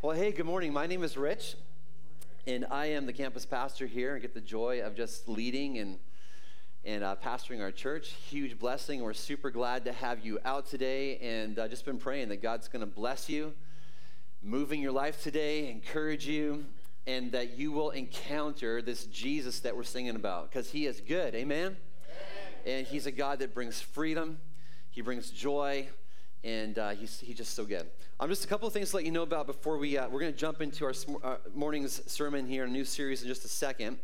Well, hey, good morning. My name is Rich, and I am the campus pastor here and get the joy of just leading and and uh, pastoring our church. Huge blessing. We're super glad to have you out today, and uh, just been praying that God's going to bless you, moving your life today, encourage you, and that you will encounter this Jesus that we're singing about because He is good. Amen. Amen. And He's a God that brings freedom. He brings joy and uh, he's, he's just so good. Um, just a couple of things to let you know about before we, uh, we're going to jump into our uh, morning's sermon here, a new series in just a second.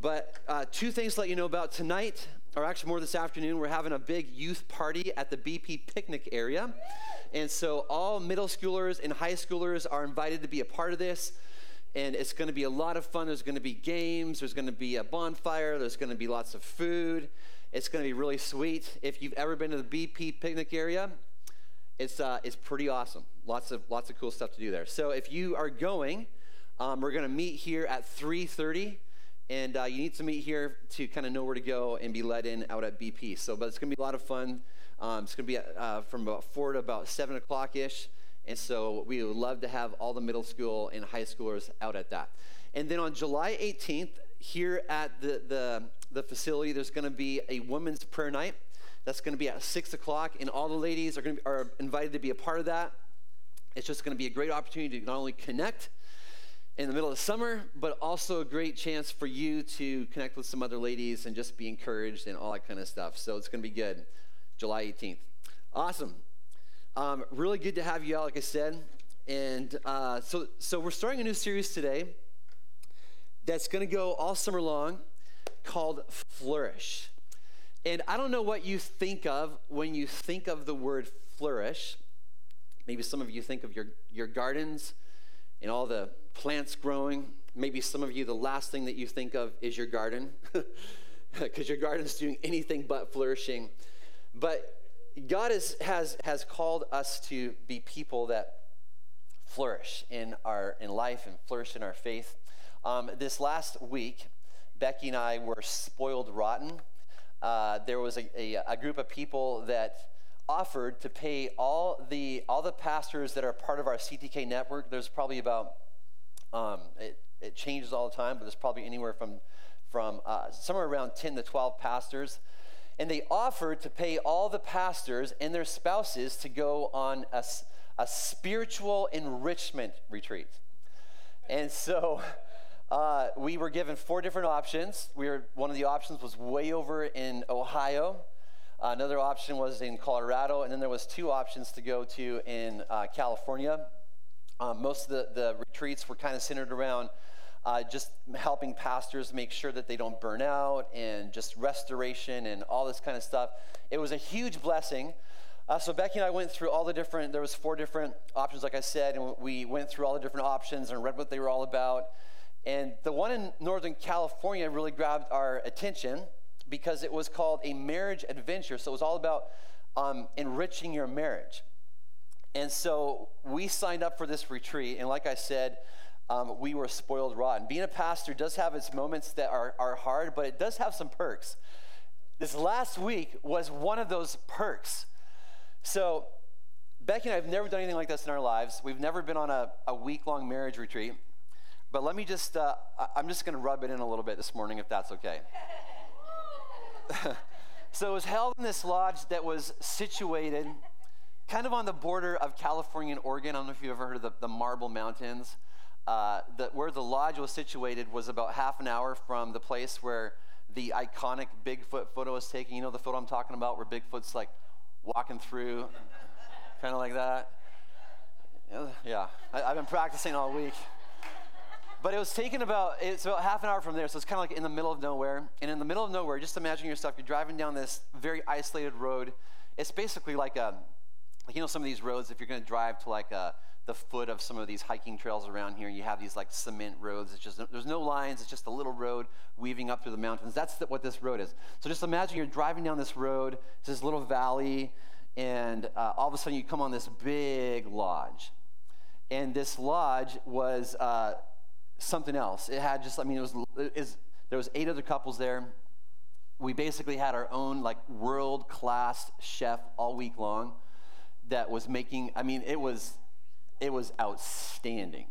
But uh, two things to let you know about tonight, or actually more this afternoon, we're having a big youth party at the BP picnic area. And so all middle schoolers and high schoolers are invited to be a part of this. And it's going to be a lot of fun. There's going to be games, there's going to be a bonfire, there's going to be lots of food. It's going to be really sweet. If you've ever been to the BP picnic area, it's, uh, it's pretty awesome. Lots of, lots of cool stuff to do there. So if you are going, um, we're going to meet here at 3.30 and uh, you need to meet here to kind of know where to go and be led in out at bp so but it's going to be a lot of fun um, it's going to be uh, from about 4 to about 7 o'clock ish and so we would love to have all the middle school and high schoolers out at that and then on july 18th here at the, the, the facility there's going to be a women's prayer night that's going to be at 6 o'clock, and all the ladies are, going to be, are invited to be a part of that. It's just going to be a great opportunity to not only connect in the middle of summer, but also a great chance for you to connect with some other ladies and just be encouraged and all that kind of stuff. So it's going to be good. July 18th. Awesome. Um, really good to have you out, like I said. And uh, so, so we're starting a new series today that's going to go all summer long called Flourish. And I don't know what you think of when you think of the word flourish. Maybe some of you think of your, your gardens and all the plants growing. Maybe some of you, the last thing that you think of is your garden, because your garden's doing anything but flourishing. But God is, has, has called us to be people that flourish in our in life and flourish in our faith. Um, this last week, Becky and I were spoiled rotten uh, there was a, a, a, group of people that offered to pay all the all the pastors that are part of our CTK network. There's probably about um, it, it, changes all the time, but there's probably anywhere from from uh, somewhere around 10 to 12 pastors. And they offered to pay all the pastors and their spouses to go on a, a spiritual enrichment retreat. And so uh, we were given four different options. We were, one of the options was way over in Ohio. Uh, another option was in Colorado, and then there was two options to go to in uh, California. Um, most of the, the retreats were kind of centered around uh, just helping pastors make sure that they don't burn out and just restoration and all this kind of stuff. It was a huge blessing. Uh, so Becky and I went through all the different. There was four different options, like I said, and we went through all the different options and read what they were all about. And the one in Northern California really grabbed our attention because it was called a marriage adventure. So it was all about um, enriching your marriage. And so we signed up for this retreat. And like I said, um, we were spoiled rotten. Being a pastor does have its moments that are, are hard, but it does have some perks. This last week was one of those perks. So, Becky and I have never done anything like this in our lives. We've never been on a, a week long marriage retreat. But let me just, uh, I'm just going to rub it in a little bit this morning, if that's okay. so it was held in this lodge that was situated kind of on the border of California and Oregon. I don't know if you've ever heard of the, the Marble Mountains. Uh, the, where the lodge was situated was about half an hour from the place where the iconic Bigfoot photo was taken. You know the photo I'm talking about, where Bigfoot's like walking through, kind of like that. Yeah, I, I've been practicing all week. But it was taken about, it's about half an hour from there, so it's kind of like in the middle of nowhere. And in the middle of nowhere, just imagine yourself, you're driving down this very isolated road. It's basically like a, like you know, some of these roads, if you're going to drive to like a, the foot of some of these hiking trails around here, you have these like cement roads. It's just, there's no lines, it's just a little road weaving up through the mountains. That's the, what this road is. So just imagine you're driving down this road, it's this little valley, and uh, all of a sudden you come on this big lodge. And this lodge was, uh, something else. It had just, I mean, it was, it was there was eight other couples there. We basically had our own like world class chef all week long that was making, I mean, it was It was outstanding.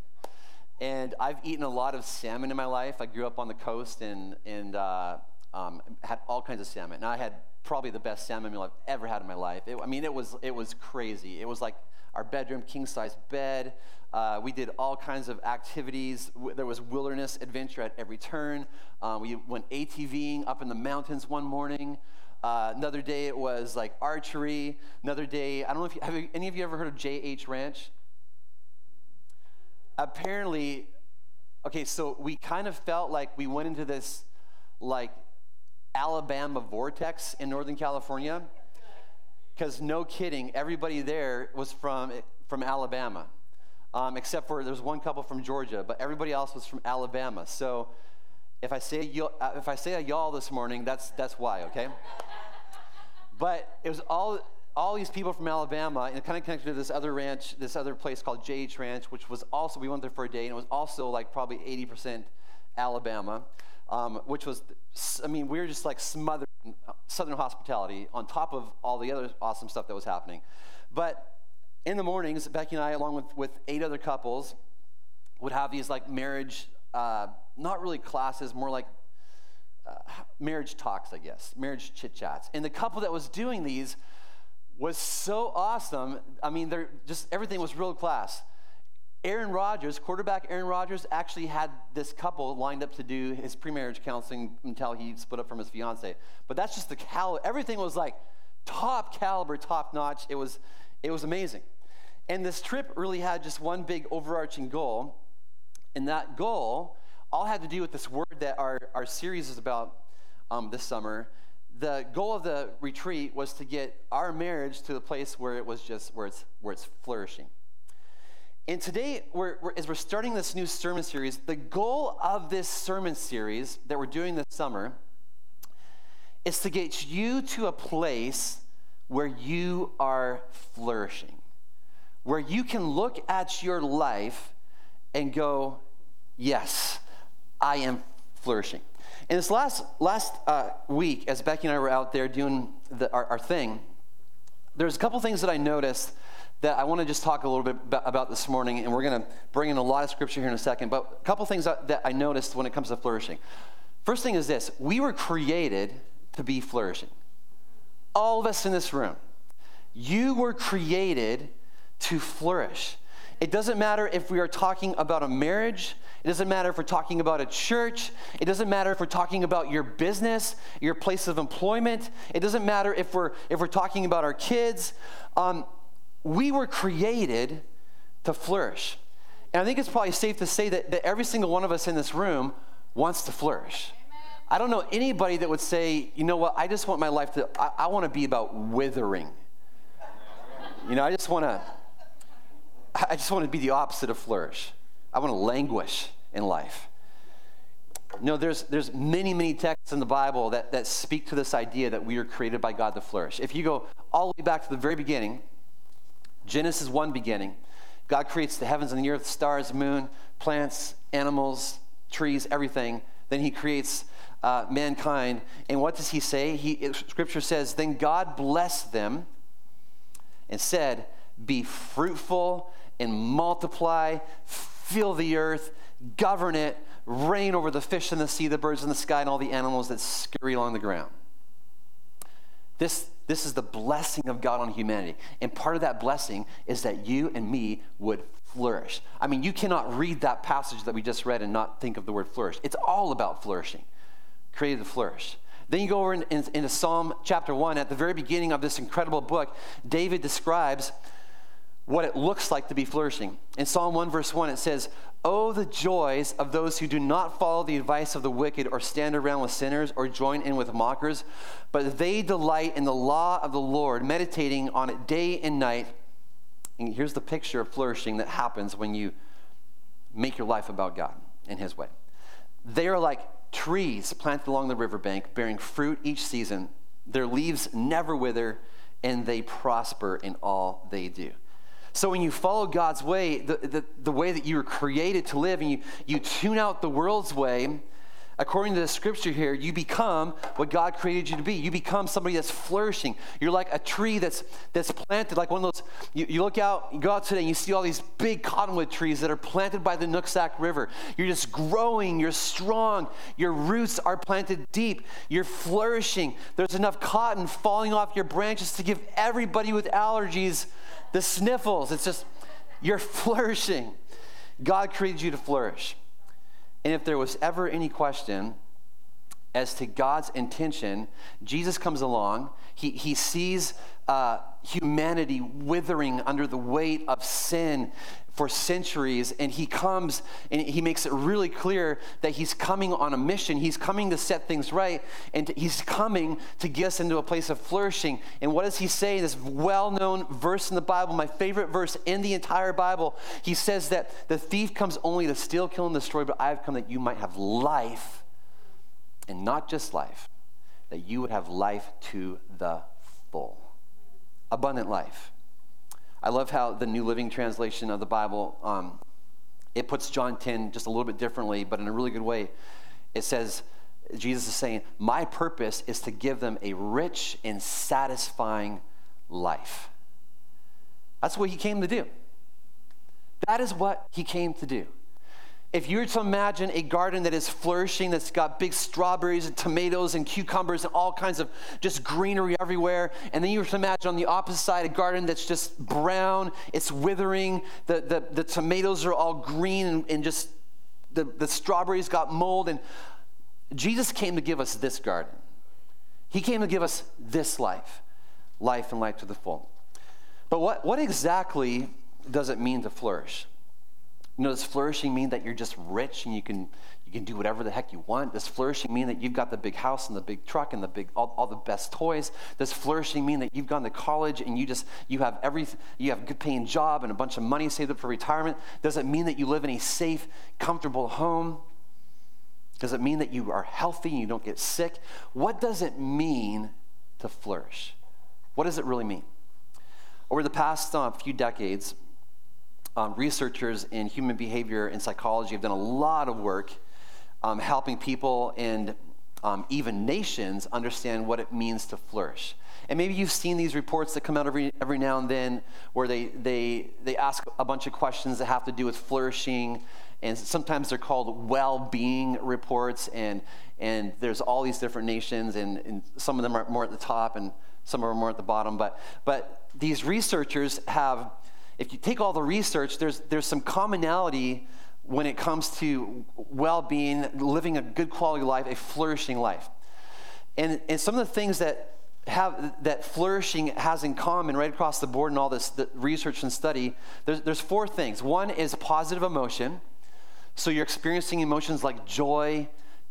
And I've eaten a lot of salmon in my life. I grew up on the coast and, and uh, um, had all kinds of salmon. And I had probably the best salmon meal I've ever had in my life. It, I mean, it was, it was crazy. It was like our bedroom, king size bed. Uh, we did all kinds of activities. There was wilderness adventure at every turn. Um, we went ATVing up in the mountains one morning. Uh, another day it was like archery. Another day, I don't know if you, have any of you ever heard of JH Ranch? Apparently, okay, so we kind of felt like we went into this like Alabama vortex in Northern California. Because no kidding, everybody there was from, from Alabama. Um, except for there's one couple from Georgia, but everybody else was from Alabama. So if I say uh, if I say a y'all this morning, that's that's why, okay? but it was all all these people from Alabama, and it kind of connected to this other ranch, this other place called JH Ranch, which was also we went there for a day, and it was also like probably 80% Alabama, um, which was I mean we were just like smothered Southern hospitality on top of all the other awesome stuff that was happening, but in the mornings, Becky and I, along with, with eight other couples, would have these like marriage uh, not really classes, more like uh, marriage talks, I guess, marriage chit chats. And the couple that was doing these was so awesome. I mean, they're just everything was real class. Aaron Rodgers, quarterback Aaron Rodgers, actually had this couple lined up to do his pre-marriage counseling until he split up from his fiance. But that's just the caliber. Everything was like top caliber, top notch. It was, it was amazing. And this trip really had just one big overarching goal, and that goal all had to do with this word that our, our series is about um, this summer. The goal of the retreat was to get our marriage to the place where it was just where it's where it's flourishing. And today, we're, we're, as we're starting this new sermon series, the goal of this sermon series that we're doing this summer is to get you to a place where you are flourishing, where you can look at your life and go, Yes, I am flourishing. And this last, last uh, week, as Becky and I were out there doing the, our, our thing, there's a couple things that I noticed that I want to just talk a little bit about this morning, and we're going to bring in a lot of scripture here in a second. But a couple things that I noticed when it comes to flourishing. First thing is this we were created to be flourishing. All of us in this room. You were created to flourish. It doesn't matter if we are talking about a marriage, it doesn't matter if we're talking about a church. It doesn't matter if we're talking about your business, your place of employment. It doesn't matter if we're, if we're talking about our kids. Um, we were created to flourish. And I think it's probably safe to say that, that every single one of us in this room wants to flourish. I don't know anybody that would say, you know what, I just want my life to, I, I want to be about withering. You know, I just want to, I just want to be the opposite of flourish. I want to languish in life. No, there's, there's many, many texts in the Bible that, that speak to this idea that we are created by God to flourish. If you go all the way back to the very beginning, Genesis 1 beginning, God creates the heavens and the earth, stars, moon, plants, animals, trees, everything. Then he creates uh, mankind. And what does he say? He, scripture says, Then God blessed them and said, Be fruitful and multiply, fill the earth, govern it, reign over the fish in the sea, the birds in the sky, and all the animals that scurry along the ground. This, this is the blessing of God on humanity. And part of that blessing is that you and me would flourish. I mean, you cannot read that passage that we just read and not think of the word flourish. It's all about flourishing, created to flourish. Then you go over in, in, into Psalm chapter 1. At the very beginning of this incredible book, David describes what it looks like to be flourishing. In Psalm 1, verse 1, it says, Oh, the joys of those who do not follow the advice of the wicked, or stand around with sinners, or join in with mockers, but they delight in the law of the Lord, meditating on it day and night. And here's the picture of flourishing that happens when you make your life about God and His way. They are like trees planted along the riverbank, bearing fruit each season. Their leaves never wither, and they prosper in all they do. So when you follow God's way, the, the, the way that you were created to live, and you, you tune out the world's way, according to the scripture here, you become what God created you to be. You become somebody that's flourishing. You're like a tree that's that's planted, like one of those. You, you look out, you go out today, and you see all these big cottonwood trees that are planted by the Nooksack River. You're just growing. You're strong. Your roots are planted deep. You're flourishing. There's enough cotton falling off your branches to give everybody with allergies the sniffles. It's just you're flourishing. God created you to flourish. And if there was ever any question as to God's intention, Jesus comes along. He, he sees uh, humanity withering under the weight of sin for centuries, and he comes and he makes it really clear that he's coming on a mission. He's coming to set things right, and he's coming to get us into a place of flourishing. And what does he say this well known verse in the Bible, my favorite verse in the entire Bible? He says that the thief comes only to steal, kill, and destroy, but I have come that you might have life, and not just life, that you would have life to the full. Abundant life. I love how the New Living Translation of the Bible um, it puts John 10 just a little bit differently, but in a really good way. It says, Jesus is saying, My purpose is to give them a rich and satisfying life. That's what he came to do. That is what he came to do if you were to imagine a garden that is flourishing, that's got big strawberries and tomatoes and cucumbers and all kinds of just greenery everywhere, and then you were to imagine on the opposite side a garden that's just brown, it's withering, the, the, the tomatoes are all green and, and just the, the strawberries got mold. And Jesus came to give us this garden. He came to give us this life, life and life to the full. But what, what exactly does it mean to flourish? You know, does flourishing mean that you're just rich and you can you can do whatever the heck you want? Does flourishing mean that you've got the big house and the big truck and the big all, all the best toys? Does flourishing mean that you've gone to college and you just you have every you have a good paying job and a bunch of money saved up for retirement? Does it mean that you live in a safe, comfortable home? Does it mean that you are healthy and you don't get sick? What does it mean to flourish? What does it really mean? Over the past uh, few decades, um, researchers in human behavior and psychology have done a lot of work um, helping people and um, even nations understand what it means to flourish. And maybe you've seen these reports that come out every, every now and then where they, they, they ask a bunch of questions that have to do with flourishing. And sometimes they're called well being reports. And, and there's all these different nations, and, and some of them are more at the top and some of them are more at the bottom. But, but these researchers have if you take all the research, there's, there's some commonality when it comes to well being, living a good quality life, a flourishing life. And, and some of the things that have that flourishing has in common right across the board in all this research and study there's, there's four things one is positive emotion so you're experiencing emotions like joy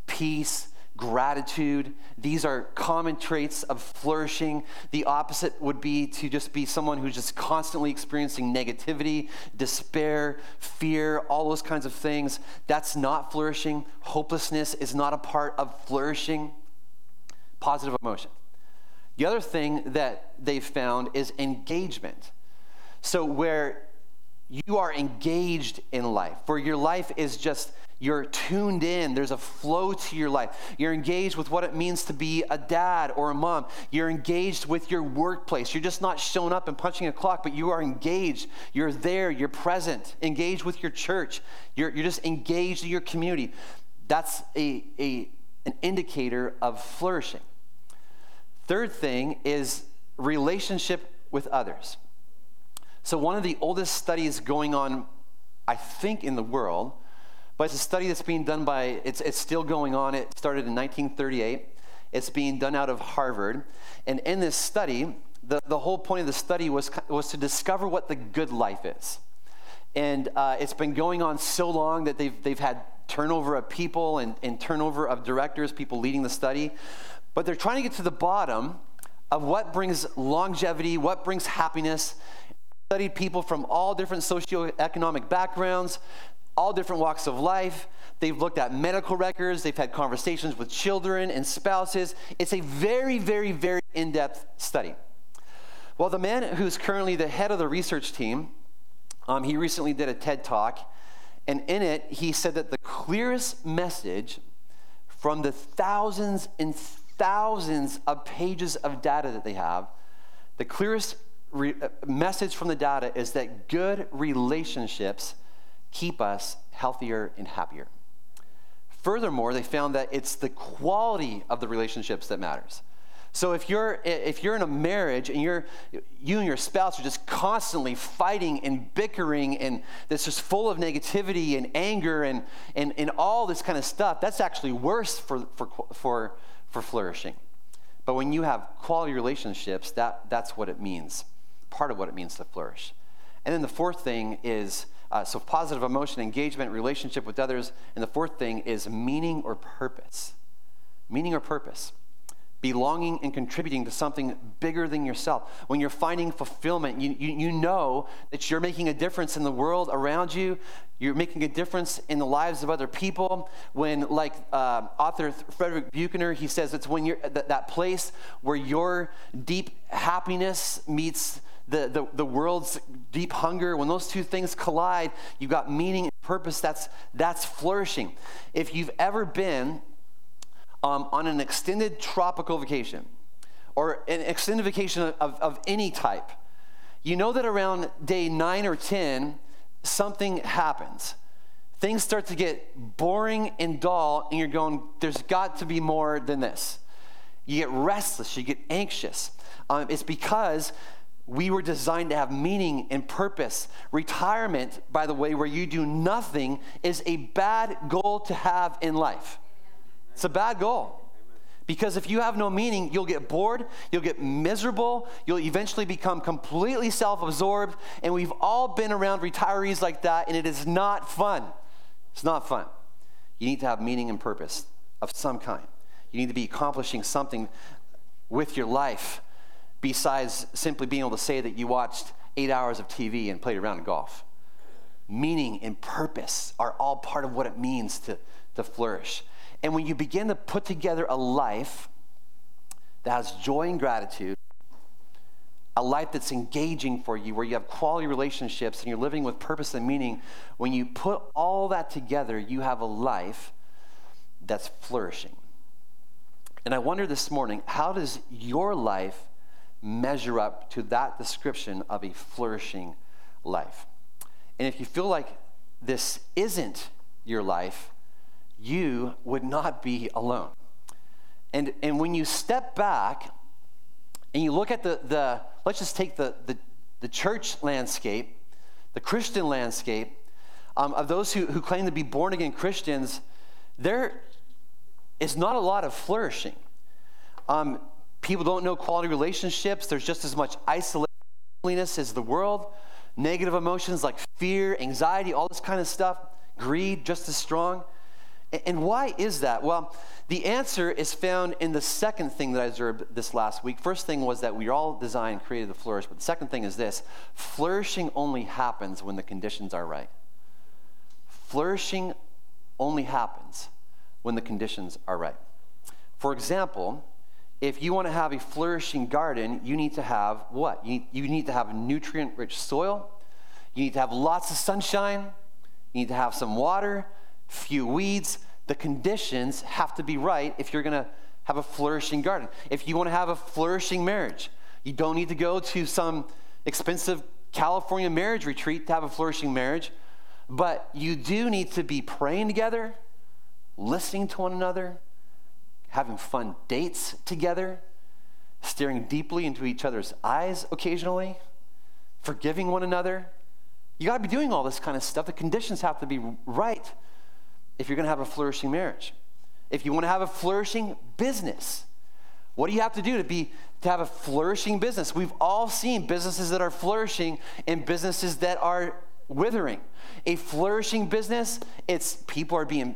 peace gratitude. These are common traits of flourishing. The opposite would be to just be someone who's just constantly experiencing negativity, despair, fear, all those kinds of things. That's not flourishing. Hopelessness is not a part of flourishing. Positive emotion. The other thing that they've found is engagement. So, where you are engaged in life, where your life is just you're tuned in. There's a flow to your life. You're engaged with what it means to be a dad or a mom. You're engaged with your workplace. You're just not showing up and punching a clock, but you are engaged. You're there. You're present. Engaged with your church. You're, you're just engaged in your community. That's a, a, an indicator of flourishing. Third thing is relationship with others. So, one of the oldest studies going on, I think, in the world but it's a study that's being done by, it's, it's still going on. It started in 1938. It's being done out of Harvard. And in this study, the, the whole point of the study was, was to discover what the good life is. And uh, it's been going on so long that they've, they've had turnover of people and, and turnover of directors, people leading the study. But they're trying to get to the bottom of what brings longevity, what brings happiness. Studied people from all different socioeconomic backgrounds all different walks of life. They've looked at medical records, they've had conversations with children and spouses. It's a very, very, very in depth study. Well, the man who's currently the head of the research team, um, he recently did a TED talk, and in it, he said that the clearest message from the thousands and thousands of pages of data that they have, the clearest re- uh, message from the data is that good relationships keep us healthier and happier. Furthermore, they found that it's the quality of the relationships that matters. So if you're if you're in a marriage and you're you and your spouse are just constantly fighting and bickering and that's just full of negativity and anger and and, and all this kind of stuff, that's actually worse for for for for flourishing. But when you have quality relationships, that that's what it means. Part of what it means to flourish. And then the fourth thing is uh, so positive emotion, engagement, relationship with others. And the fourth thing is meaning or purpose. Meaning or purpose belonging and contributing to something bigger than yourself. When you're finding fulfillment, you, you, you, know that you're making a difference in the world around you. You're making a difference in the lives of other people. When, like uh, author Frederick Buechner, he says it's when you're that place where your deep happiness meets the, the, the world's deep hunger, when those two things collide, you've got meaning and purpose. That's, that's flourishing. If you've ever been um, on an extended tropical vacation or an extended vacation of, of any type, you know that around day nine or 10, something happens. Things start to get boring and dull, and you're going, there's got to be more than this. You get restless, you get anxious. Um, it's because we were designed to have meaning and purpose. Retirement, by the way, where you do nothing, is a bad goal to have in life. It's a bad goal. Because if you have no meaning, you'll get bored, you'll get miserable, you'll eventually become completely self absorbed. And we've all been around retirees like that, and it is not fun. It's not fun. You need to have meaning and purpose of some kind. You need to be accomplishing something with your life besides simply being able to say that you watched eight hours of TV and played around in golf. Meaning and purpose are all part of what it means to, to flourish. And when you begin to put together a life that has joy and gratitude, a life that's engaging for you, where you have quality relationships and you're living with purpose and meaning, when you put all that together, you have a life that's flourishing. And I wonder this morning, how does your life measure up to that description of a flourishing life? And if you feel like this isn't your life, you would not be alone. And, and when you step back and you look at the, the let's just take the, the, the church landscape, the Christian landscape, um, of those who, who claim to be born again Christians, there is not a lot of flourishing. Um, people don't know quality relationships. There's just as much isolation as the world. Negative emotions like fear, anxiety, all this kind of stuff. Greed, just as strong. And why is that? Well, the answer is found in the second thing that I observed this last week. First thing was that we all designed, created to flourish. But the second thing is this flourishing only happens when the conditions are right. Flourishing only happens when the conditions are right. For example, if you want to have a flourishing garden, you need to have what? You need, you need to have nutrient rich soil, you need to have lots of sunshine, you need to have some water few weeds. The conditions have to be right if you're going to have a flourishing garden. If you want to have a flourishing marriage, you don't need to go to some expensive California marriage retreat to have a flourishing marriage, but you do need to be praying together, listening to one another, having fun dates together, staring deeply into each other's eyes occasionally, forgiving one another. You got to be doing all this kind of stuff. The conditions have to be right if you're going to have a flourishing marriage. If you want to have a flourishing business, what do you have to do to be to have a flourishing business? We've all seen businesses that are flourishing and businesses that are withering. A flourishing business, it's people are being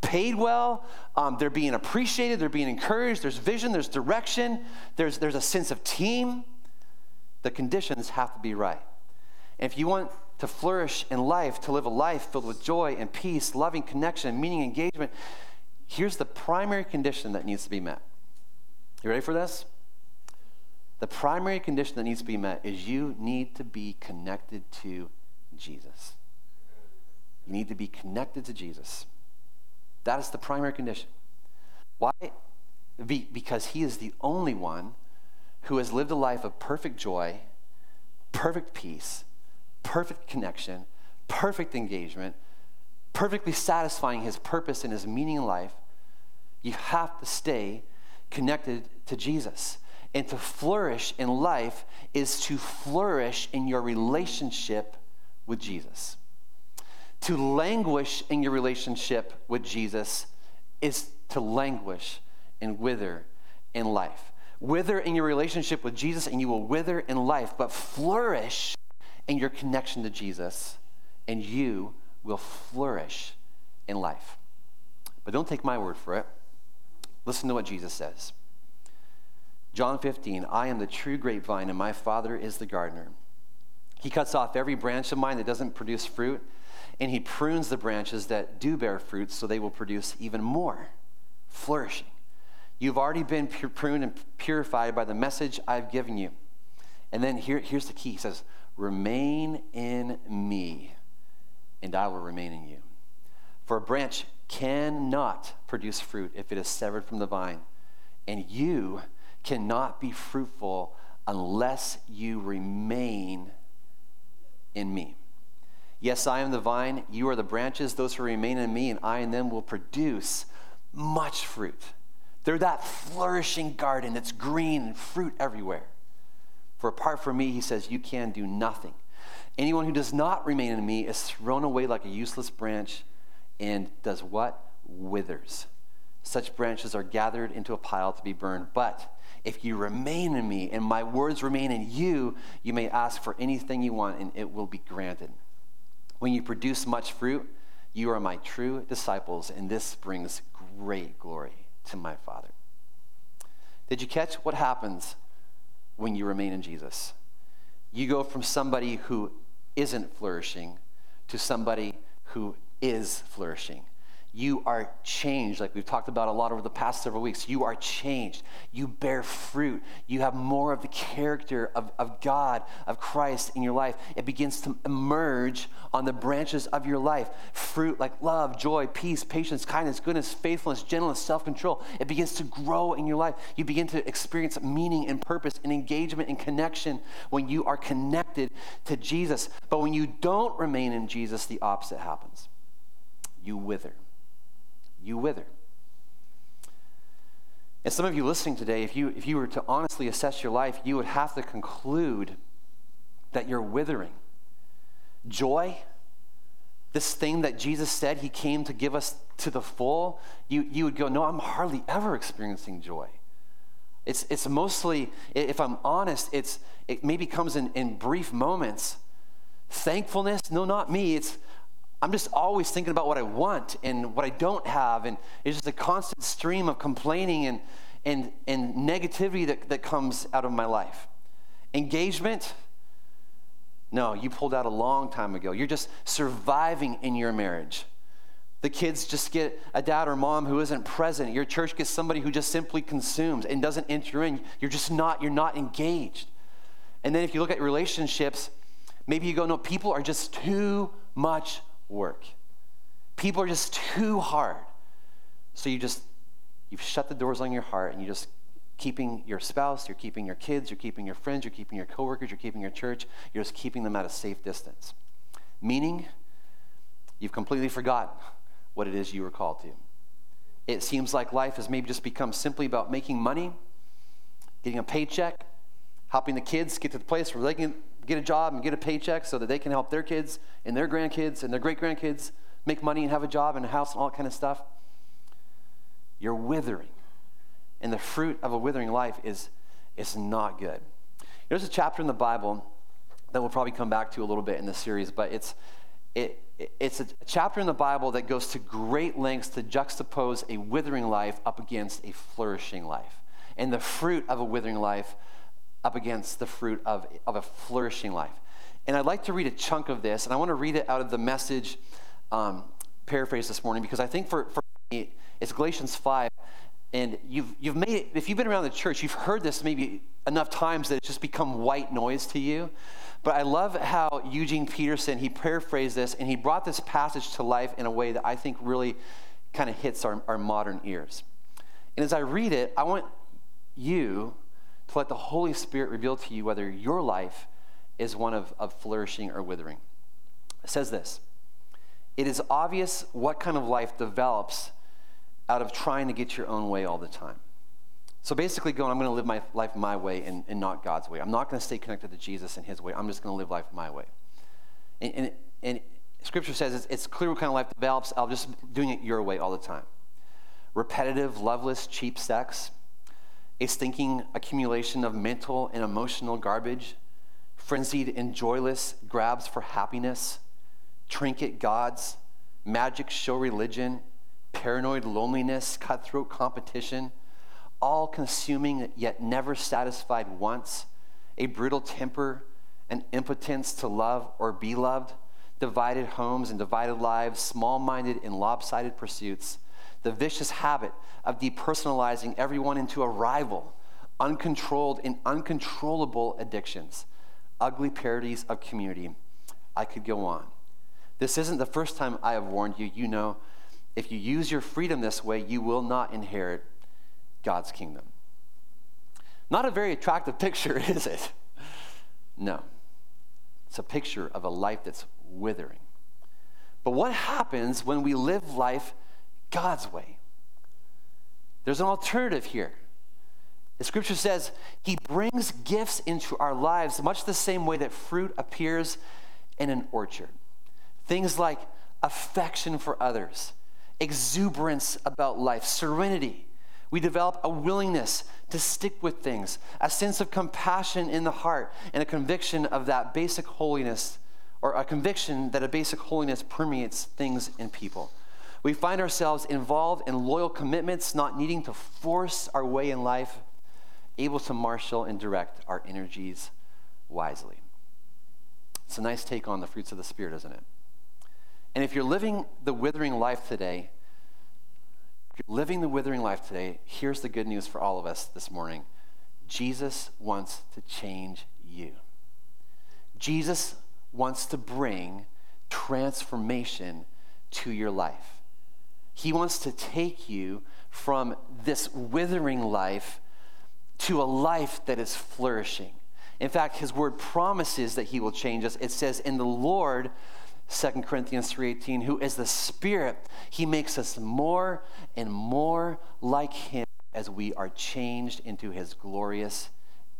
paid well, um, they're being appreciated, they're being encouraged, there's vision, there's direction, there's, there's a sense of team. The conditions have to be right. And if you want to flourish in life, to live a life filled with joy and peace, loving connection, meaning engagement, here's the primary condition that needs to be met. You ready for this? The primary condition that needs to be met is you need to be connected to Jesus. You need to be connected to Jesus. That is the primary condition. Why? Be, because he is the only one who has lived a life of perfect joy, perfect peace, perfect connection, perfect engagement, perfectly satisfying his purpose and his meaning in life. You have to stay connected to Jesus. And to flourish in life is to flourish in your relationship with Jesus. To languish in your relationship with Jesus is to languish and wither in life. Wither in your relationship with Jesus, and you will wither in life, but flourish in your connection to Jesus, and you will flourish in life. But don't take my word for it. Listen to what Jesus says. John 15, I am the true grapevine, and my Father is the gardener. He cuts off every branch of mine that doesn't produce fruit, and he prunes the branches that do bear fruit so they will produce even more, flourishing. You've already been pruned and purified by the message I've given you. And then here, here's the key He says, Remain in me, and I will remain in you. For a branch cannot produce fruit if it is severed from the vine, and you cannot be fruitful unless you remain in me. Yes, I am the vine, you are the branches. Those who remain in me and I in them will produce much fruit. They're that flourishing garden that's green and fruit everywhere. For apart from me, he says, you can do nothing. Anyone who does not remain in me is thrown away like a useless branch and does what? Withers. Such branches are gathered into a pile to be burned. But if you remain in me and my words remain in you, you may ask for anything you want and it will be granted. When you produce much fruit, you are my true disciples, and this brings great glory to my Father. Did you catch what happens when you remain in Jesus? You go from somebody who isn't flourishing to somebody who is flourishing. You are changed, like we've talked about a lot over the past several weeks. You are changed. You bear fruit. You have more of the character of, of God, of Christ in your life. It begins to emerge on the branches of your life. Fruit like love, joy, peace, patience, kindness, goodness, faithfulness, gentleness, self control. It begins to grow in your life. You begin to experience meaning and purpose and engagement and connection when you are connected to Jesus. But when you don't remain in Jesus, the opposite happens. You wither you wither. And some of you listening today, if you, if you were to honestly assess your life, you would have to conclude that you're withering. Joy, this thing that Jesus said he came to give us to the full, you, you would go, No, I'm hardly ever experiencing joy. It's, it's mostly, if I'm honest, it's, it maybe comes in, in brief moments. Thankfulness, no, not me. It's, I'm just always thinking about what I want and what I don't have. And it's just a constant stream of complaining and, and, and negativity that, that comes out of my life. Engagement, no, you pulled out a long time ago. You're just surviving in your marriage. The kids just get a dad or mom who isn't present. Your church gets somebody who just simply consumes and doesn't enter in. You're just not, you're not engaged. And then if you look at relationships, maybe you go, no, people are just too much work. People are just too hard. So you just, you've shut the doors on your heart and you just keeping your spouse, you're keeping your kids, you're keeping your friends, you're keeping your coworkers, you're keeping your church, you're just keeping them at a safe distance. Meaning, you've completely forgotten what it is you were called to. It seems like life has maybe just become simply about making money, getting a paycheck, helping the kids get to the place where they can get a job and get a paycheck so that they can help their kids and their grandkids and their great grandkids make money and have a job and a house and all that kind of stuff. You're withering. And the fruit of a withering life is, is not good. There's a chapter in the Bible that we'll probably come back to a little bit in this series, but it's, it, it's a chapter in the Bible that goes to great lengths to juxtapose a withering life up against a flourishing life. And the fruit of a withering life up against the fruit of, of a flourishing life. And I'd like to read a chunk of this, and I want to read it out of the message um, paraphrase this morning because I think for, for me, it's Galatians 5. And you've, you've made it, if you've been around the church, you've heard this maybe enough times that it's just become white noise to you. But I love how Eugene Peterson, he paraphrased this and he brought this passage to life in a way that I think really kind of hits our, our modern ears. And as I read it, I want you to let the Holy Spirit reveal to you whether your life is one of, of flourishing or withering. It says this It is obvious what kind of life develops out of trying to get your own way all the time. So basically, going, I'm going to live my life my way and, and not God's way. I'm not going to stay connected to Jesus and His way. I'm just going to live life my way. And, and, and Scripture says it's, it's clear what kind of life develops out of just doing it your way all the time. Repetitive, loveless, cheap sex, a stinking accumulation of mental and emotional garbage, frenzied and joyless grabs for happiness, trinket gods, magic show religion, paranoid loneliness, cutthroat competition, all consuming yet never satisfied once, a brutal temper, an impotence to love or be loved, divided homes and divided lives, small minded and lopsided pursuits, the vicious habit of depersonalizing everyone into a rival, uncontrolled and uncontrollable addictions, ugly parodies of community. I could go on. This isn't the first time I have warned you. You know, if you use your freedom this way, you will not inherit God's kingdom. Not a very attractive picture, is it? No. It's a picture of a life that's withering. But what happens when we live life God's way? There's an alternative here. The scripture says he brings gifts into our lives much the same way that fruit appears in an orchard. Things like affection for others, exuberance about life, serenity. We develop a willingness to stick with things, a sense of compassion in the heart, and a conviction of that basic holiness, or a conviction that a basic holiness permeates things and people. We find ourselves involved in loyal commitments, not needing to force our way in life, able to marshal and direct our energies wisely. It's a nice take on the fruits of the Spirit, isn't it? And if you're living the withering life today, if you're living the withering life today, here's the good news for all of us this morning Jesus wants to change you. Jesus wants to bring transformation to your life. He wants to take you from this withering life to a life that is flourishing. In fact, his word promises that he will change us. It says, In the Lord, 2 Corinthians 3:18, who is the Spirit, he makes us more and more like him as we are changed into his glorious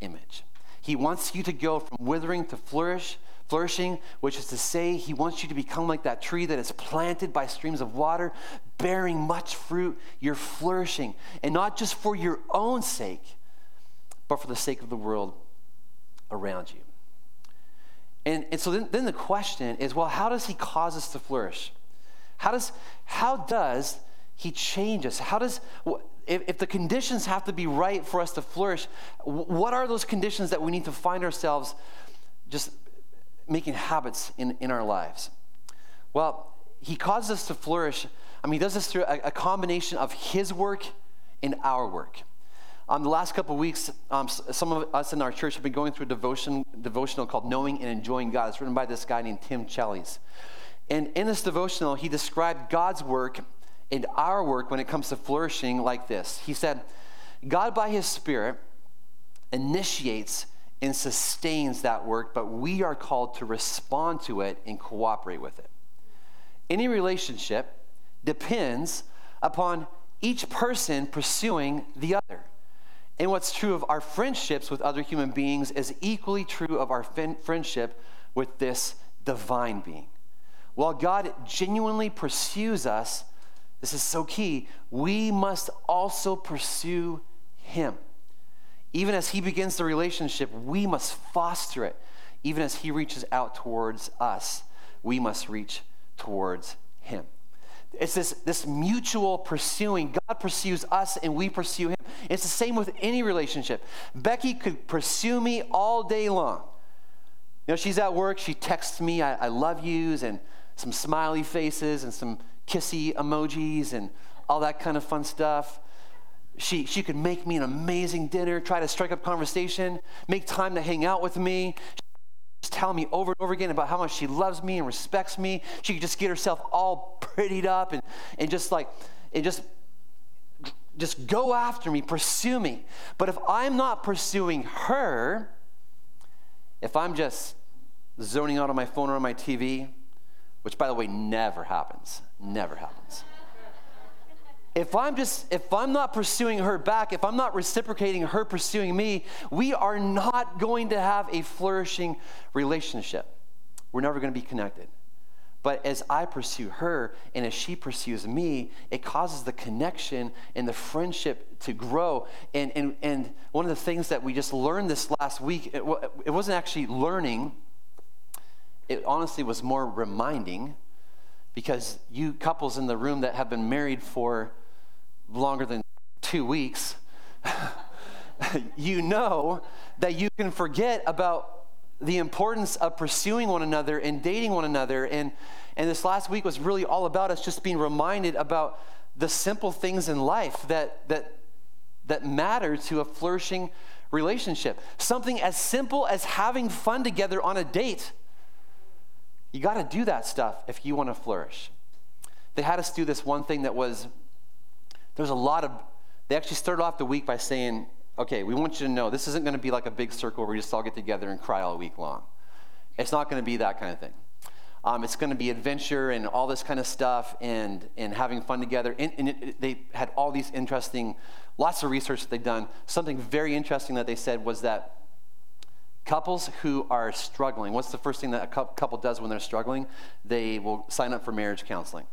image. He wants you to go from withering to flourish, flourishing, which is to say, he wants you to become like that tree that is planted by streams of water, bearing much fruit. You're flourishing, and not just for your own sake, but for the sake of the world around you. And, and so then, then the question is well, how does he cause us to flourish? How does, how does he change us? How does, if, if the conditions have to be right for us to flourish, what are those conditions that we need to find ourselves just making habits in, in our lives? Well, he causes us to flourish. I mean, he does this through a, a combination of his work and our work. Um, the last couple of weeks, um, some of us in our church have been going through a devotion, devotional called Knowing and Enjoying God. It's written by this guy named Tim Challies. And in this devotional, he described God's work and our work when it comes to flourishing like this. He said, God, by his Spirit, initiates and sustains that work, but we are called to respond to it and cooperate with it. Any relationship depends upon each person pursuing the other. And what's true of our friendships with other human beings is equally true of our friendship with this divine being. While God genuinely pursues us, this is so key, we must also pursue Him. Even as He begins the relationship, we must foster it. Even as He reaches out towards us, we must reach towards Him. It's this, this mutual pursuing. God pursues us and we pursue him. It's the same with any relationship. Becky could pursue me all day long. You know, she's at work, she texts me, I, I love yous, and some smiley faces, and some kissy emojis, and all that kind of fun stuff. She, she could make me an amazing dinner, try to strike up conversation, make time to hang out with me telling me over and over again about how much she loves me and respects me. She could just get herself all prettied up and, and just like, and just just go after me, pursue me. But if I'm not pursuing her, if I'm just zoning out on my phone or on my TV, which by the way never happens, never happens. If I'm just if I'm not pursuing her back, if I'm not reciprocating her pursuing me, we are not going to have a flourishing relationship. We're never going to be connected. But as I pursue her and as she pursues me, it causes the connection and the friendship to grow. And, and, and one of the things that we just learned this last week, it, it wasn't actually learning, it honestly was more reminding because you couples in the room that have been married for longer than two weeks, you know that you can forget about the importance of pursuing one another and dating one another. And, and this last week was really all about us just being reminded about the simple things in life that, that, that matter to a flourishing relationship. Something as simple as having fun together on a date. You got to do that stuff if you want to flourish. They had us do this one thing that was, there's a lot of, they actually started off the week by saying, okay, we want you to know this isn't going to be like a big circle where we just all get together and cry all week long. It's not going to be that kind of thing. Um, it's going to be adventure and all this kind of stuff and, and having fun together. And, and it, they had all these interesting, lots of research that they've done. Something very interesting that they said was that couples who are struggling, what's the first thing that a couple does when they're struggling? They will sign up for marriage counseling.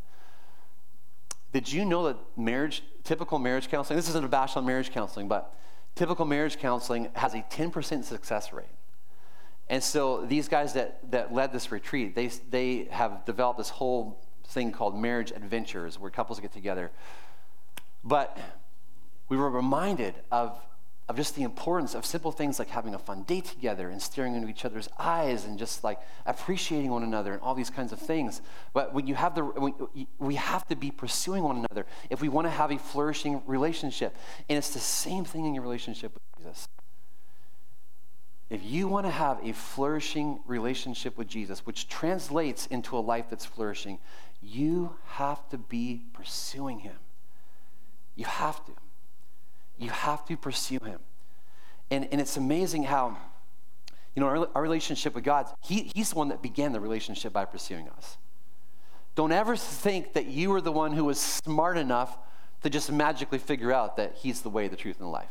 Did you know that marriage, typical marriage counseling, this isn't a bash on marriage counseling, but typical marriage counseling has a 10% success rate. And so these guys that, that led this retreat, they, they have developed this whole thing called marriage adventures where couples get together. But we were reminded of, of just the importance of simple things like having a fun day together and staring into each other's eyes and just like appreciating one another and all these kinds of things. But when you have the, when, we have to be pursuing one another if we want to have a flourishing relationship. And it's the same thing in your relationship with Jesus. If you want to have a flourishing relationship with Jesus, which translates into a life that's flourishing, you have to be pursuing Him. You have to. You have to pursue Him. And, and it's amazing how, you know, our, our relationship with God, he, He's the one that began the relationship by pursuing us. Don't ever think that you are the one who was smart enough to just magically figure out that He's the way, the truth, and the life.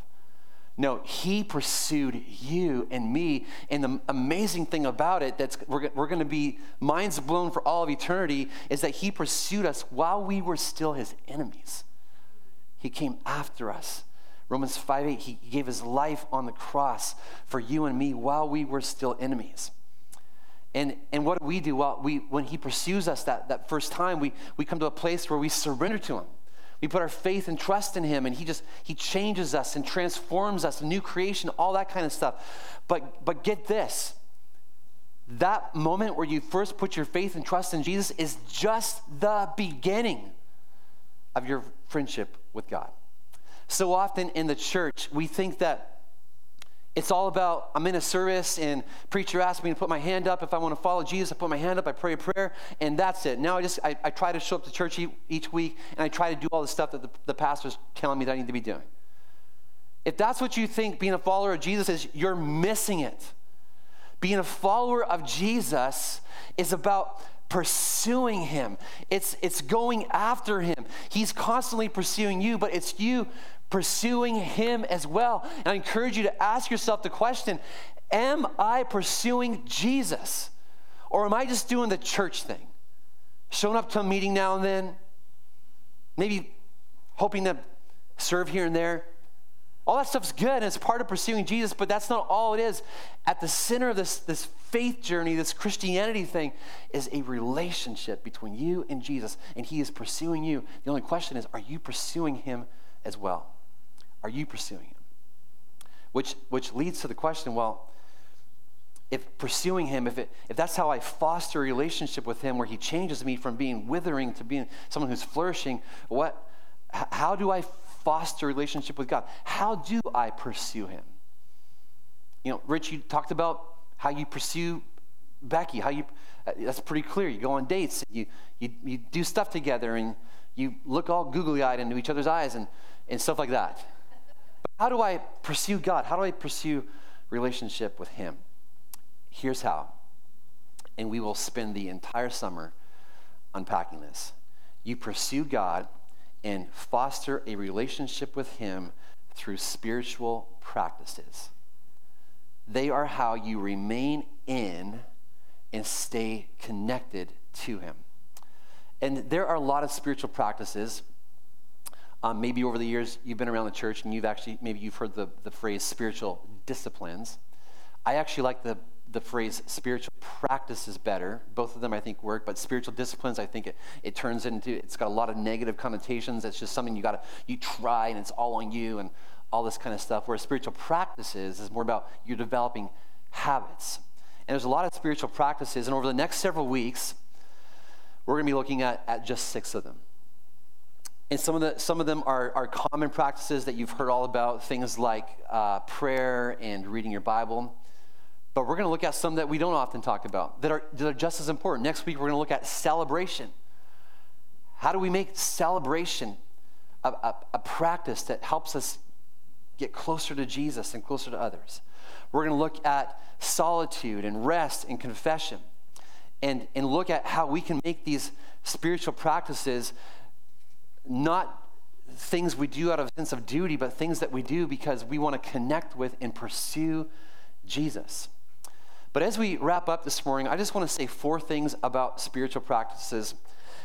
No, he pursued you and me. And the amazing thing about it, that's we're, we're going to be minds blown for all of eternity, is that he pursued us while we were still his enemies. He came after us. Romans 5 8, he gave his life on the cross for you and me while we were still enemies. And, and what do we do? Well, we, when he pursues us that, that first time, we, we come to a place where we surrender to him. We put our faith and trust in him and he just he changes us and transforms us, new creation, all that kind of stuff. But but get this. That moment where you first put your faith and trust in Jesus is just the beginning of your friendship with God. So often in the church, we think that it's all about I'm in a service and preacher asks me to put my hand up. If I want to follow Jesus, I put my hand up, I pray a prayer, and that's it. Now I just I, I try to show up to church each week and I try to do all the stuff that the, the pastor's telling me that I need to be doing. If that's what you think being a follower of Jesus is, you're missing it. Being a follower of Jesus is about pursuing him. It's, it's going after him. He's constantly pursuing you, but it's you pursuing Him as well. And I encourage you to ask yourself the question Am I pursuing Jesus? Or am I just doing the church thing? Showing up to a meeting now and then, maybe hoping to serve here and there. All that stuff's good and it's part of pursuing Jesus, but that's not all it is. At the center of this, this faith journey, this Christianity thing, is a relationship between you and Jesus, and He is pursuing you. The only question is, are you pursuing Him as well? Are you pursuing him? Which, which leads to the question well, if pursuing him, if, it, if that's how I foster a relationship with him where he changes me from being withering to being someone who's flourishing, what, how do I foster a relationship with God? How do I pursue him? You know, Rich, you talked about how you pursue Becky, how you, uh, that's pretty clear. You go on dates, you, you, you do stuff together, and you look all googly eyed into each other's eyes, and and stuff like that. But how do I pursue God? How do I pursue relationship with Him? Here's how. And we will spend the entire summer unpacking this. You pursue God and foster a relationship with Him through spiritual practices. They are how you remain in and stay connected to Him. And there are a lot of spiritual practices. Um, maybe over the years you've been around the church and you've actually, maybe you've heard the, the phrase spiritual disciplines. I actually like the, the phrase spiritual practices better. Both of them I think work, but spiritual disciplines, I think it, it turns into, it's got a lot of negative connotations. It's just something you gotta, you try and it's all on you and all this kind of stuff. Whereas spiritual practices is more about you're developing habits. And there's a lot of spiritual practices, and over the next several weeks, we're going to be looking at, at just six of them. And some of, the, some of them are, are common practices that you've heard all about, things like uh, prayer and reading your Bible. But we're going to look at some that we don't often talk about that are, that are just as important. Next week, we're going to look at celebration. How do we make celebration a, a, a practice that helps us get closer to Jesus and closer to others? We're going to look at solitude and rest and confession and, and look at how we can make these spiritual practices not things we do out of a sense of duty, but things that we do because we want to connect with and pursue Jesus. But as we wrap up this morning, I just want to say four things about spiritual practices.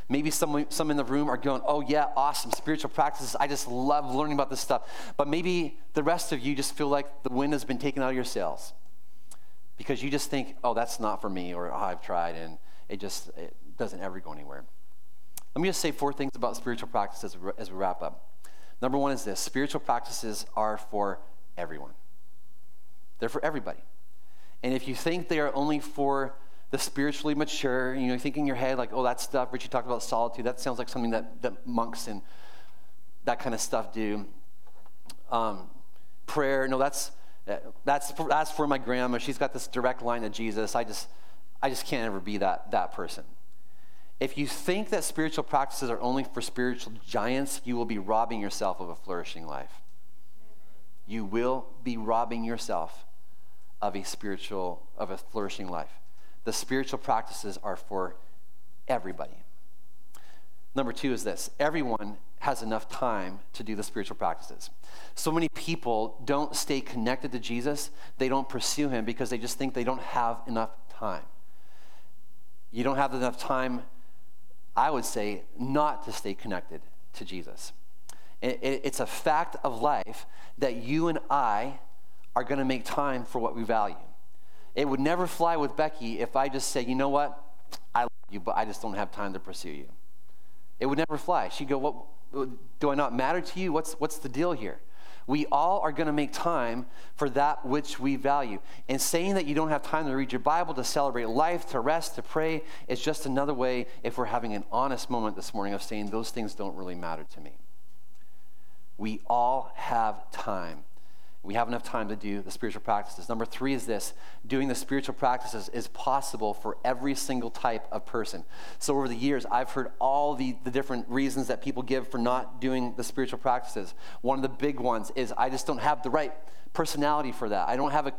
Maybe some, some in the room are going, oh, yeah, awesome, spiritual practices. I just love learning about this stuff. But maybe the rest of you just feel like the wind has been taken out of your sails because you just think, oh, that's not for me, or oh, I've tried, and it just it doesn't ever go anywhere. Let me just say four things about spiritual practices as we wrap up. Number one is this spiritual practices are for everyone, they're for everybody. And if you think they are only for the spiritually mature, you know, you think in your head, like, oh, that stuff, Richie talked about solitude, that sounds like something that, that monks and that kind of stuff do. Um, prayer, no, that's that's for, that's for my grandma. She's got this direct line to Jesus. I just, I just can't ever be that, that person. If you think that spiritual practices are only for spiritual giants, you will be robbing yourself of a flourishing life. You will be robbing yourself of a spiritual, of a flourishing life. The spiritual practices are for everybody. Number two is this everyone has enough time to do the spiritual practices. So many people don't stay connected to Jesus, they don't pursue him because they just think they don't have enough time. You don't have enough time, I would say, not to stay connected to Jesus. It's a fact of life that you and I are going to make time for what we value. It would never fly with Becky if I just say, you know what? I love you, but I just don't have time to pursue you. It would never fly. She'd go, what, do I not matter to you? What's, what's the deal here? We all are going to make time for that which we value. And saying that you don't have time to read your Bible, to celebrate life, to rest, to pray, is just another way, if we're having an honest moment this morning, of saying those things don't really matter to me. We all have time we have enough time to do the spiritual practices. Number three is this doing the spiritual practices is possible for every single type of person. So, over the years, I've heard all the, the different reasons that people give for not doing the spiritual practices. One of the big ones is I just don't have the right personality for that. I don't have a,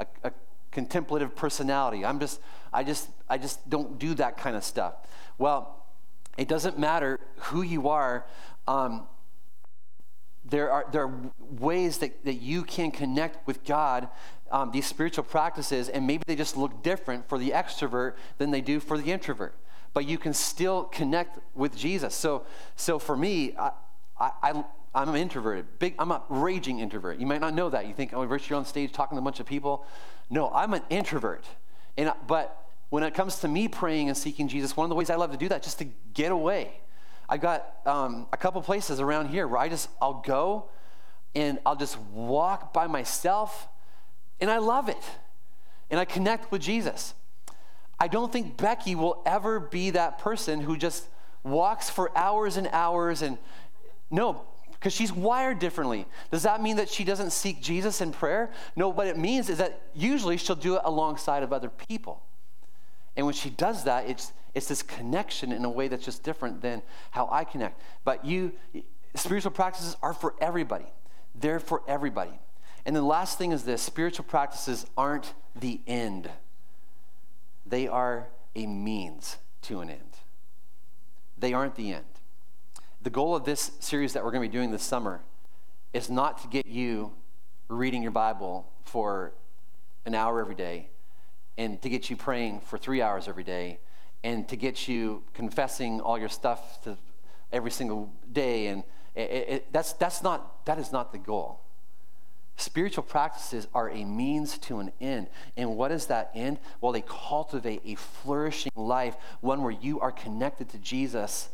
a, a contemplative personality. I'm just, I just, I just don't do that kind of stuff. Well, it doesn't matter who you are. Um, there are, there are ways that, that you can connect with God, um, these spiritual practices, and maybe they just look different for the extrovert than they do for the introvert. But you can still connect with Jesus. So, so for me, I, I, I'm an introverted. Big, I'm a raging introvert. You might not know that. You think, oh, Rich, you're on stage talking to a bunch of people. No, I'm an introvert. And, but when it comes to me praying and seeking Jesus, one of the ways I love to do that just to get away I've got um, a couple places around here where I just, I'll go and I'll just walk by myself and I love it. And I connect with Jesus. I don't think Becky will ever be that person who just walks for hours and hours and no, because she's wired differently. Does that mean that she doesn't seek Jesus in prayer? No, what it means is that usually she'll do it alongside of other people. And when she does that, it's it's this connection in a way that's just different than how I connect. But you, spiritual practices are for everybody, they're for everybody. And the last thing is this spiritual practices aren't the end, they are a means to an end. They aren't the end. The goal of this series that we're going to be doing this summer is not to get you reading your Bible for an hour every day and to get you praying for three hours every day and to get you confessing all your stuff to every single day and it, it, that's, that's not, that is not the goal Spiritual practices are a means to an end. And what is that end? Well, they cultivate a flourishing life, one where you are connected to Jesus.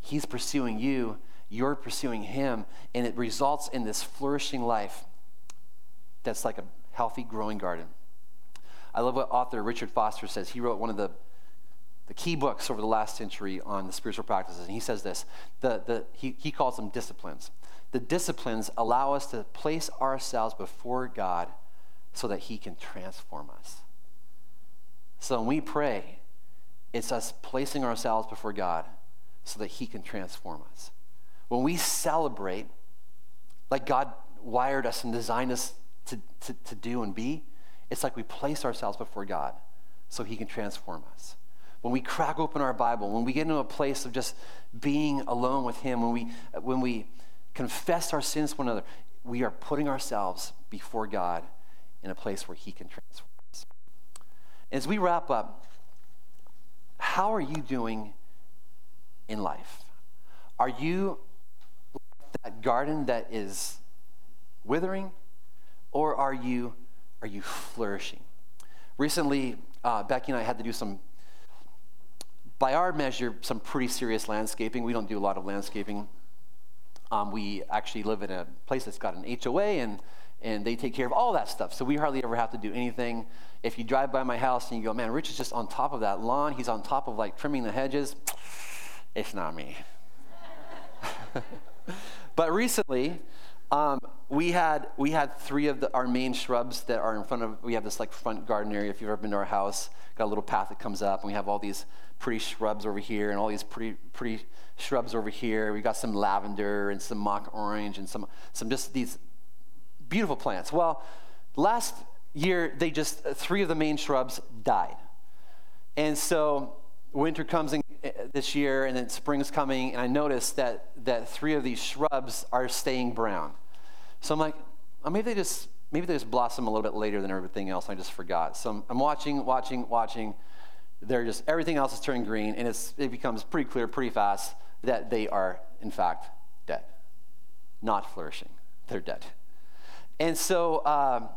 He's pursuing you, you're pursuing him, and it results in this flourishing life that's like a healthy, growing garden. I love what author Richard Foster says. He wrote one of the, the key books over the last century on the spiritual practices, and he says this the, the, he, he calls them disciplines the disciplines allow us to place ourselves before God so that He can transform us. So when we pray, it's us placing ourselves before God so that He can transform us. When we celebrate, like God wired us and designed us to, to, to do and be, it's like we place ourselves before God so He can transform us. When we crack open our Bible, when we get into a place of just being alone with Him, when we, when we confess our sins to one another, we are putting ourselves before God in a place where He can transform us. As we wrap up, how are you doing in life? Are you that garden that is withering, or are you are you flourishing? Recently, uh, Becky and I had to do some, by our measure, some pretty serious landscaping. We don't do a lot of landscaping um, we actually live in a place that's got an HOA and, and they take care of all that stuff. So we hardly ever have to do anything. If you drive by my house and you go, man, Rich is just on top of that lawn, he's on top of like trimming the hedges, it's not me. but recently, um, we had we had three of the, our main shrubs that are in front of. We have this like front garden area. If you've ever been to our house, got a little path that comes up, and we have all these pretty shrubs over here, and all these pretty pretty shrubs over here. We got some lavender and some mock orange and some some just these beautiful plants. Well, last year they just three of the main shrubs died, and so winter comes in uh, this year, and then spring's coming, and I noticed that that three of these shrubs are staying brown. So I'm like, oh, maybe they just maybe they just blossom a little bit later than everything else. I just forgot. So I'm, I'm watching, watching, watching. They're just everything else is turning green, and it's, it becomes pretty clear pretty fast that they are in fact dead, not flourishing. They're dead. And so, um,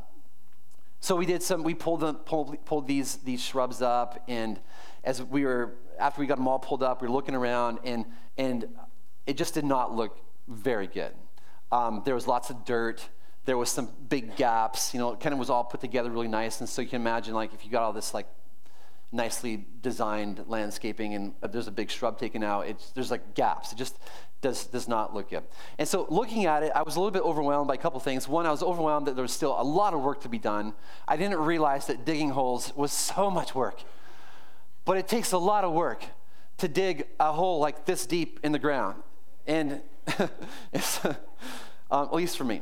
so we did some. We pulled them, pulled, pulled these these shrubs up, and as we were after we got them all pulled up, we were looking around, and and it just did not look very good. Um, there was lots of dirt. There was some big gaps. You know, it kind of was all put together really nice. And so you can imagine, like, if you got all this like nicely designed landscaping and there's a big shrub taken out, it's, there's like gaps. It just does, does not look good. And so looking at it, I was a little bit overwhelmed by a couple things. One, I was overwhelmed that there was still a lot of work to be done. I didn't realize that digging holes was so much work. But it takes a lot of work to dig a hole like this deep in the ground. And it's, um, at least for me.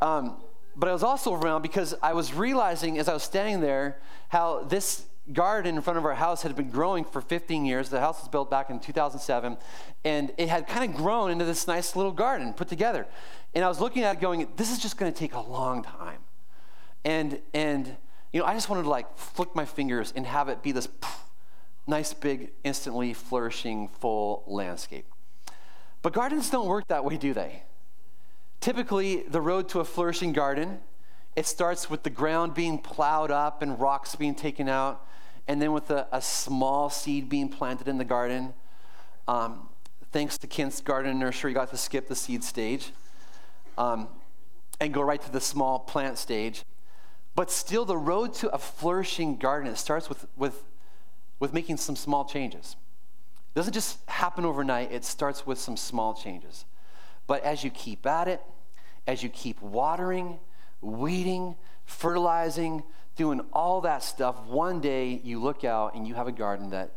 Um, but I was also overwhelmed because I was realizing as I was standing there how this garden in front of our house had been growing for 15 years. The house was built back in 2007, and it had kind of grown into this nice little garden put together. And I was looking at it going, this is just going to take a long time. And, and, you know, I just wanted to like flick my fingers and have it be this nice, big, instantly flourishing, full landscape. But gardens don't work that way, do they? Typically, the road to a flourishing garden, it starts with the ground being plowed up and rocks being taken out, and then with a, a small seed being planted in the garden. Um, thanks to Kent's Garden Nursery, you got to skip the seed stage um, and go right to the small plant stage. But still, the road to a flourishing garden, it starts with, with, with making some small changes. It doesn't just happen overnight, it starts with some small changes. But as you keep at it, as you keep watering, weeding, fertilizing, doing all that stuff, one day you look out and you have a garden that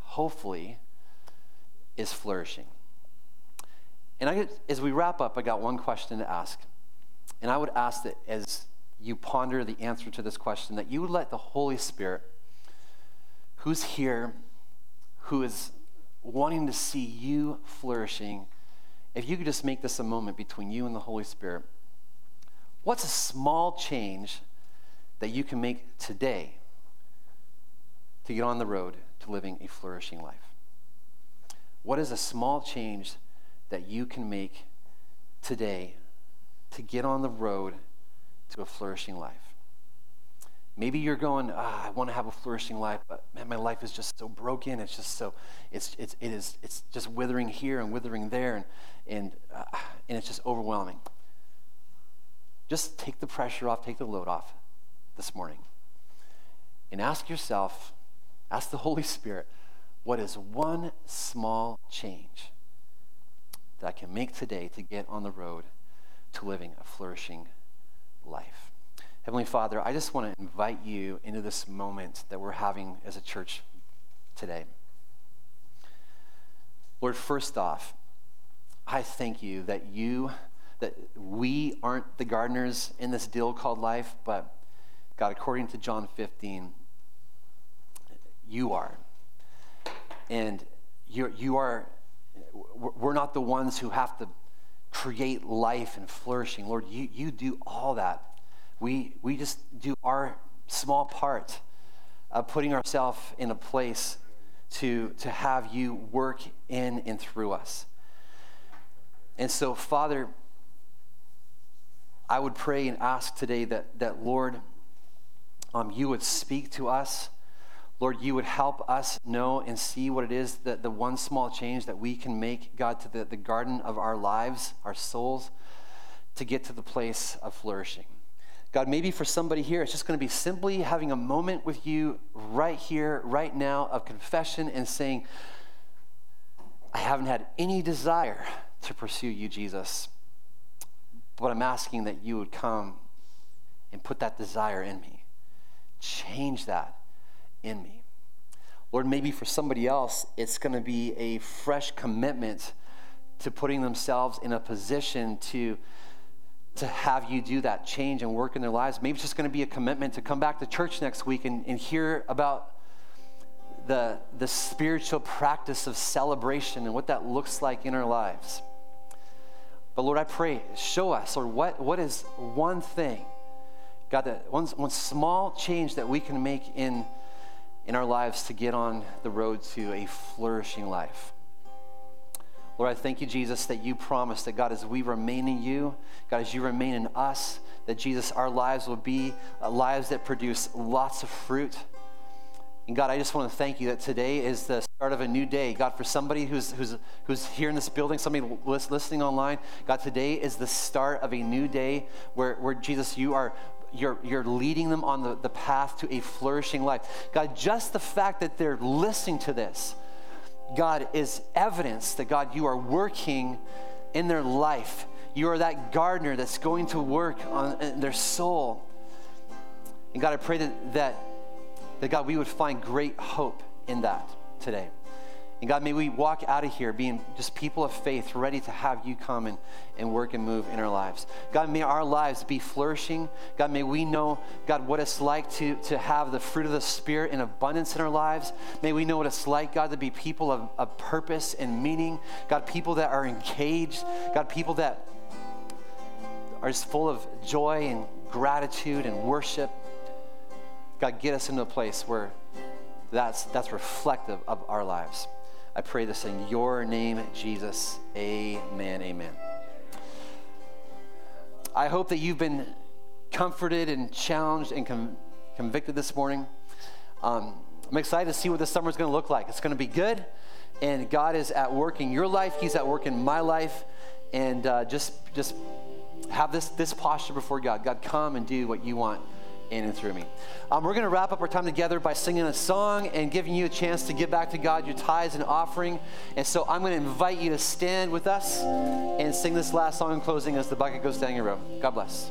hopefully is flourishing. And I, as we wrap up, I got one question to ask. And I would ask that as you ponder the answer to this question, that you would let the Holy Spirit, who's here, who is wanting to see you flourishing, if you could just make this a moment between you and the Holy Spirit, what's a small change that you can make today to get on the road to living a flourishing life? What is a small change that you can make today to get on the road to a flourishing life? Maybe you're going, ah, I want to have a flourishing life, but man, my life is just so broken. It's just so, it's, it's, it is, it's just withering here and withering there, and, and, uh, and it's just overwhelming. Just take the pressure off, take the load off this morning. And ask yourself, ask the Holy Spirit, what is one small change that I can make today to get on the road to living a flourishing life? Heavenly Father, I just want to invite you into this moment that we're having as a church today. Lord, first off, I thank you that you, that we aren't the gardeners in this deal called life, but God, according to John 15, you are. And you're, you are, we're not the ones who have to create life and flourishing. Lord, you, you do all that we, we just do our small part of putting ourselves in a place to, to have you work in and through us. And so, Father, I would pray and ask today that, that Lord, um, you would speak to us. Lord, you would help us know and see what it is that the one small change that we can make, God, to the, the garden of our lives, our souls, to get to the place of flourishing. God, maybe for somebody here, it's just going to be simply having a moment with you right here, right now, of confession and saying, I haven't had any desire to pursue you, Jesus, but I'm asking that you would come and put that desire in me. Change that in me. Lord, maybe for somebody else, it's going to be a fresh commitment to putting themselves in a position to to have you do that change and work in their lives. Maybe it's just going to be a commitment to come back to church next week and, and hear about the, the spiritual practice of celebration and what that looks like in our lives. But Lord, I pray, show us, or what, what is one thing, God, that one, one small change that we can make in, in our lives to get on the road to a flourishing life. Lord, I thank you, Jesus, that you promised that, God, as we remain in you, God, as you remain in us, that, Jesus, our lives will be uh, lives that produce lots of fruit. And God, I just want to thank you that today is the start of a new day. God, for somebody who's, who's, who's here in this building, somebody listening online, God, today is the start of a new day where, where Jesus, you are you're, you're leading them on the, the path to a flourishing life. God, just the fact that they're listening to this, God, is evidence that God, you are working in their life. You are that gardener that's going to work on their soul. And God, I pray that, that, that God, we would find great hope in that today. And God, may we walk out of here being just people of faith, ready to have you come and, and work and move in our lives. God, may our lives be flourishing. God, may we know, God, what it's like to, to have the fruit of the Spirit in abundance in our lives. May we know what it's like, God, to be people of, of purpose and meaning. God, people that are engaged. God, people that are just full of joy and gratitude and worship. God, get us into a place where that's, that's reflective of our lives. I pray this in your name, Jesus. Amen. Amen. I hope that you've been comforted and challenged and com- convicted this morning. Um, I'm excited to see what this summer is going to look like. It's going to be good, and God is at work in your life. He's at work in my life, and uh, just just have this this posture before God. God, come and do what you want in and through me. Um, we're going to wrap up our time together by singing a song and giving you a chance to give back to God your tithes and offering. And so I'm going to invite you to stand with us and sing this last song in closing as the bucket goes down your row. God bless.